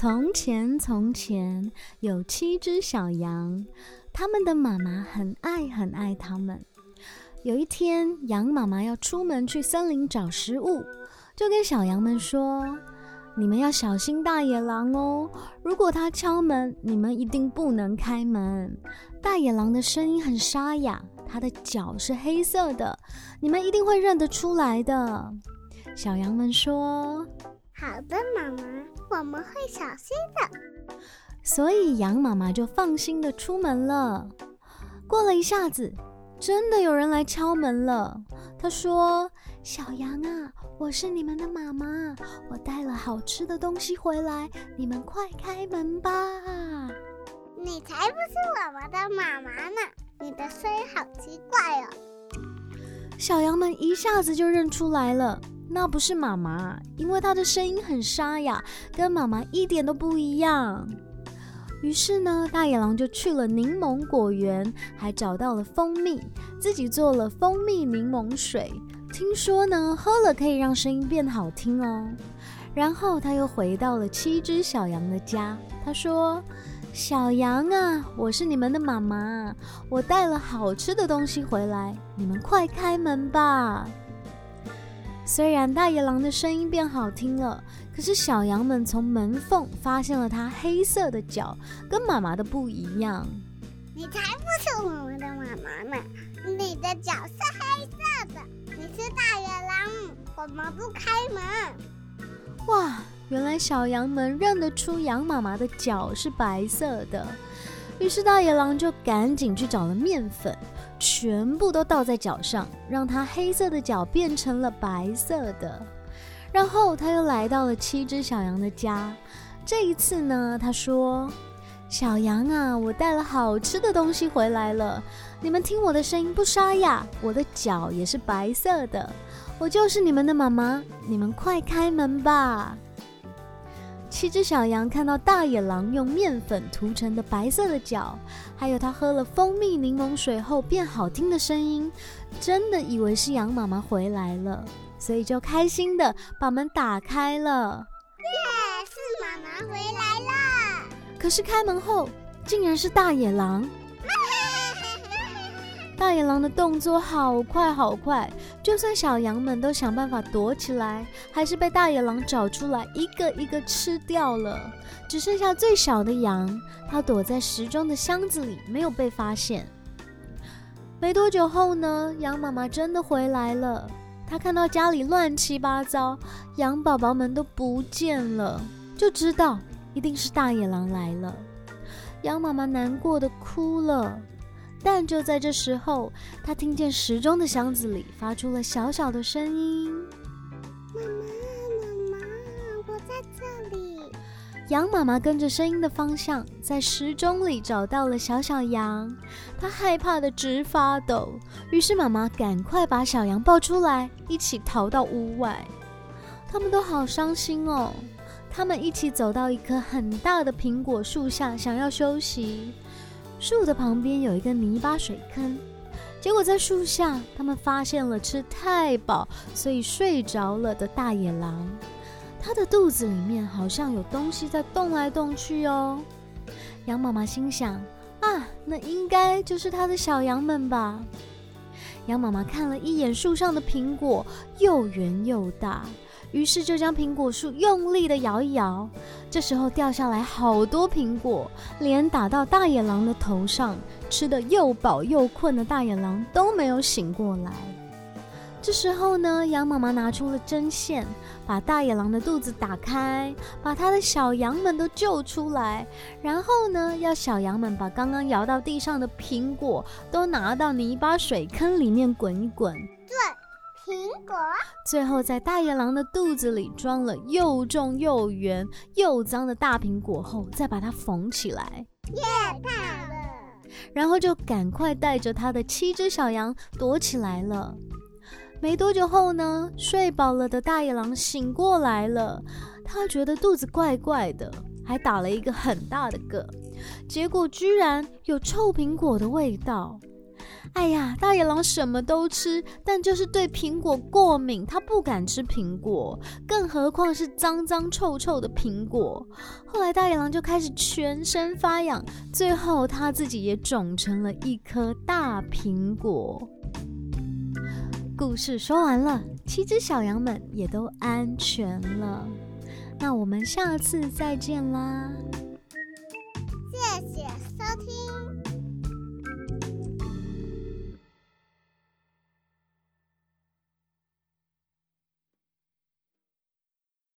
从前，从前有七只小羊，它们的妈妈很爱很爱它们。有一天，羊妈妈要出门去森林找食物，就跟小羊们说：“你们要小心大野狼哦！如果他敲门，你们一定不能开门。大野狼的声音很沙哑，它的脚是黑色的，你们一定会认得出来的。”小羊们说。好的，妈妈，我们会小心的。所以羊妈妈就放心的出门了。过了一下子，真的有人来敲门了。他说：“小羊啊，我是你们的妈妈，我带了好吃的东西回来，你们快开门吧。”你才不是我们的妈妈呢！你的声音好奇怪哦。小羊们一下子就认出来了。那不是妈妈，因为她的声音很沙哑，跟妈妈一点都不一样。于是呢，大野狼就去了柠檬果园，还找到了蜂蜜，自己做了蜂蜜柠檬水。听说呢，喝了可以让声音变好听哦。然后他又回到了七只小羊的家，他说：“小羊啊，我是你们的妈妈，我带了好吃的东西回来，你们快开门吧。”虽然大野狼的声音变好听了，可是小羊们从门缝发现了它黑色的脚，跟妈妈的不一样。你才不是我们的妈妈呢！你的脚是黑色的，你是大野狼，我们不开门。哇，原来小羊们认得出羊妈妈的脚是白色的，于是大野狼就赶紧去找了面粉。全部都倒在脚上，让它黑色的脚变成了白色的。然后他又来到了七只小羊的家。这一次呢，他说：“小羊啊，我带了好吃的东西回来了。你们听我的声音不沙哑，我的脚也是白色的。我就是你们的妈妈，你们快开门吧。”七只小羊看到大野狼用面粉涂成的白色的脚，还有它喝了蜂蜜柠檬水后变好听的声音，真的以为是羊妈妈回来了，所以就开心的把门打开了。耶，是妈妈回来了！可是开门后，竟然是大野狼。大野狼的动作好快好快，就算小羊们都想办法躲起来，还是被大野狼找出来，一个一个吃掉了。只剩下最小的羊，它躲在时装的箱子里，没有被发现。没多久后呢，羊妈妈真的回来了。她看到家里乱七八糟，羊宝宝们都不见了，就知道一定是大野狼来了。羊妈妈难过的哭了。但就在这时候，他听见时钟的箱子里发出了小小的声音：“妈妈，妈妈，我在这里。”羊妈妈跟着声音的方向，在时钟里找到了小小羊，它害怕的直发抖。于是妈妈赶快把小羊抱出来，一起逃到屋外。他们都好伤心哦。他们一起走到一棵很大的苹果树下，想要休息。树的旁边有一个泥巴水坑，结果在树下，他们发现了吃太饱，所以睡着了的大野狼。它的肚子里面好像有东西在动来动去哦。羊妈妈心想：啊，那应该就是它的小羊们吧。羊妈妈看了一眼树上的苹果，又圆又大。于是就将苹果树用力的摇一摇，这时候掉下来好多苹果，连打到大野狼的头上。吃的又饱又困的大野狼都没有醒过来。这时候呢，羊妈妈拿出了针线，把大野狼的肚子打开，把它的小羊们都救出来。然后呢，要小羊们把刚刚摇到地上的苹果都拿到泥巴水坑里面滚一滚。对。苹果，最后在大野狼的肚子里装了又重又圆又脏的大苹果后，再把它缝起来。耶，太了！然后就赶快带着他的七只小羊躲起来了。没多久后呢，睡饱了的大野狼醒过来了，他觉得肚子怪怪的，还打了一个很大的嗝，结果居然有臭苹果的味道。哎呀，大野狼什么都吃，但就是对苹果过敏，他不敢吃苹果，更何况是脏脏臭臭的苹果。后来大野狼就开始全身发痒，最后他自己也肿成了一颗大苹果。故事说完了，七只小羊们也都安全了。那我们下次再见啦！